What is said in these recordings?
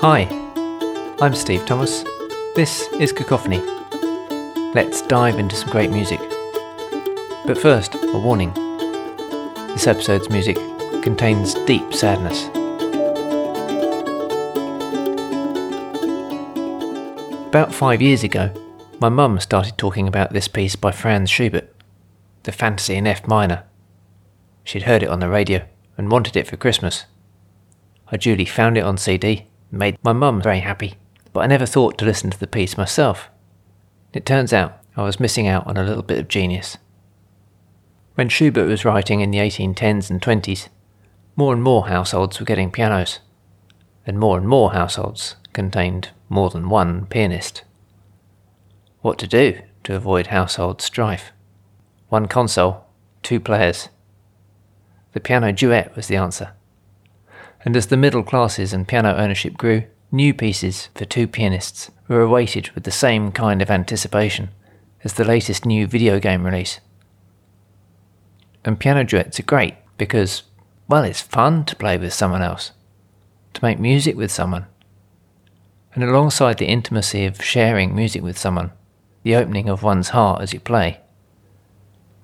Hi, I'm Steve Thomas. This is Cacophony. Let's dive into some great music. But first, a warning. This episode's music contains deep sadness. About five years ago, my mum started talking about this piece by Franz Schubert, the Fantasy in F minor. She'd heard it on the radio and wanted it for Christmas. I duly found it on CD made my mum very happy, but I never thought to listen to the piece myself. It turns out I was missing out on a little bit of genius. When Schubert was writing in the 1810s and 20s, more and more households were getting pianos, and more and more households contained more than one pianist. What to do to avoid household strife? One console, two players. The piano duet was the answer and as the middle classes and piano ownership grew, new pieces for two pianists were awaited with the same kind of anticipation as the latest new video game release. And piano duets are great because, well, it's fun to play with someone else, to make music with someone. And alongside the intimacy of sharing music with someone, the opening of one's heart as you play,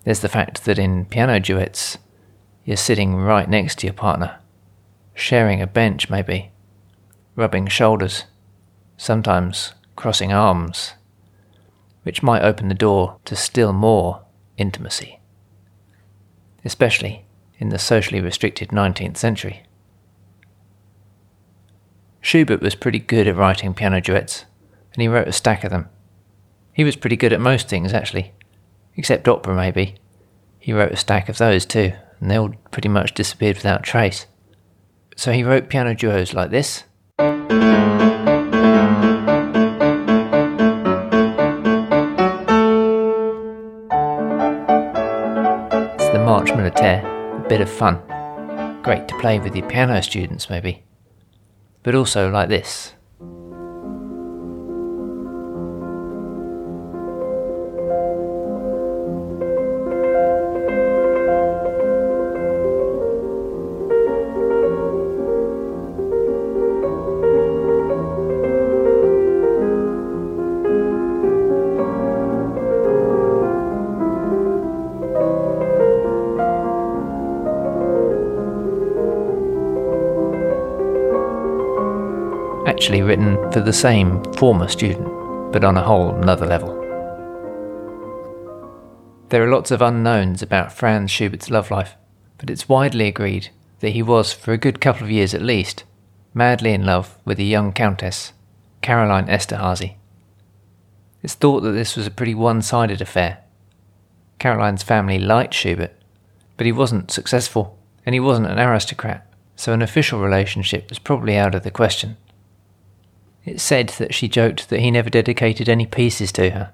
there's the fact that in piano duets, you're sitting right next to your partner sharing a bench maybe, rubbing shoulders, sometimes crossing arms, which might open the door to still more intimacy, especially in the socially restricted 19th century. Schubert was pretty good at writing piano duets, and he wrote a stack of them. He was pretty good at most things, actually, except opera, maybe. He wrote a stack of those too, and they all pretty much disappeared without trace. So he wrote piano duos like this. It's the Marche Militaire, a bit of fun. Great to play with your piano students, maybe. But also like this. Actually written for the same former student, but on a whole another level. There are lots of unknowns about Franz Schubert's love life, but it's widely agreed that he was, for a good couple of years at least, madly in love with a young countess, Caroline Esterhazy. It's thought that this was a pretty one sided affair. Caroline's family liked Schubert, but he wasn't successful, and he wasn't an aristocrat, so an official relationship was probably out of the question. It's said that she joked that he never dedicated any pieces to her.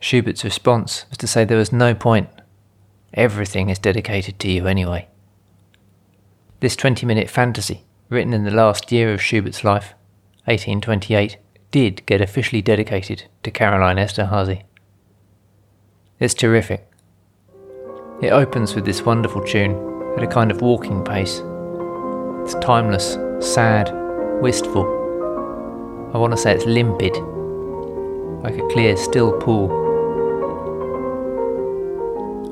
Schubert's response was to say there was no point. Everything is dedicated to you anyway. This 20 minute fantasy, written in the last year of Schubert's life, 1828, did get officially dedicated to Caroline Esterhazy. It's terrific. It opens with this wonderful tune at a kind of walking pace. It's timeless, sad, wistful I want to say it's limpid, like a clear, still pool.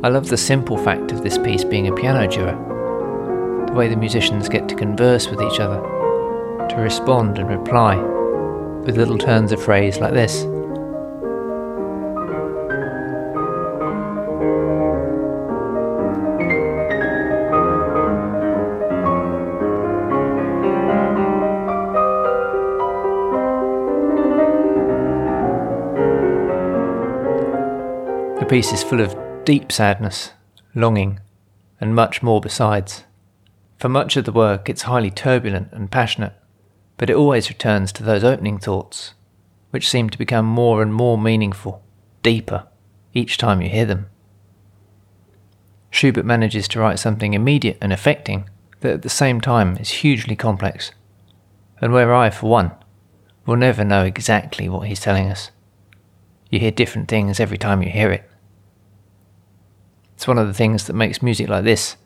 I love the simple fact of this piece being a piano duo, the way the musicians get to converse with each other, to respond and reply, with little turns of phrase like this. Piece is full of deep sadness, longing, and much more besides. For much of the work, it's highly turbulent and passionate, but it always returns to those opening thoughts, which seem to become more and more meaningful, deeper, each time you hear them. Schubert manages to write something immediate and affecting that at the same time is hugely complex, and where I, for one, will never know exactly what he's telling us. You hear different things every time you hear it. It's one of the things that makes music like this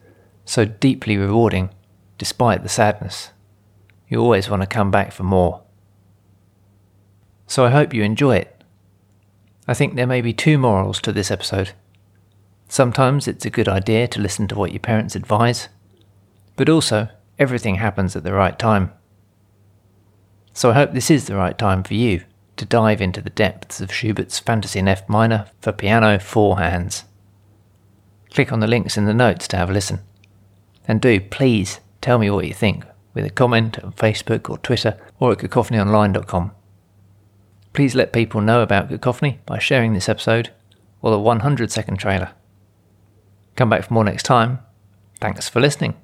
so deeply rewarding, despite the sadness. you always want to come back for more. So I hope you enjoy it. I think there may be two morals to this episode. Sometimes it's a good idea to listen to what your parents advise, but also everything happens at the right time. So I hope this is the right time for you to dive into the depths of Schubert's Fantasy in F minor for piano four hands. Click on the links in the notes to have a listen. And do please tell me what you think with a comment on Facebook or Twitter or at cacophonyonline.com. Please let people know about Cacophony by sharing this episode or the 100 second trailer. Come back for more next time. Thanks for listening.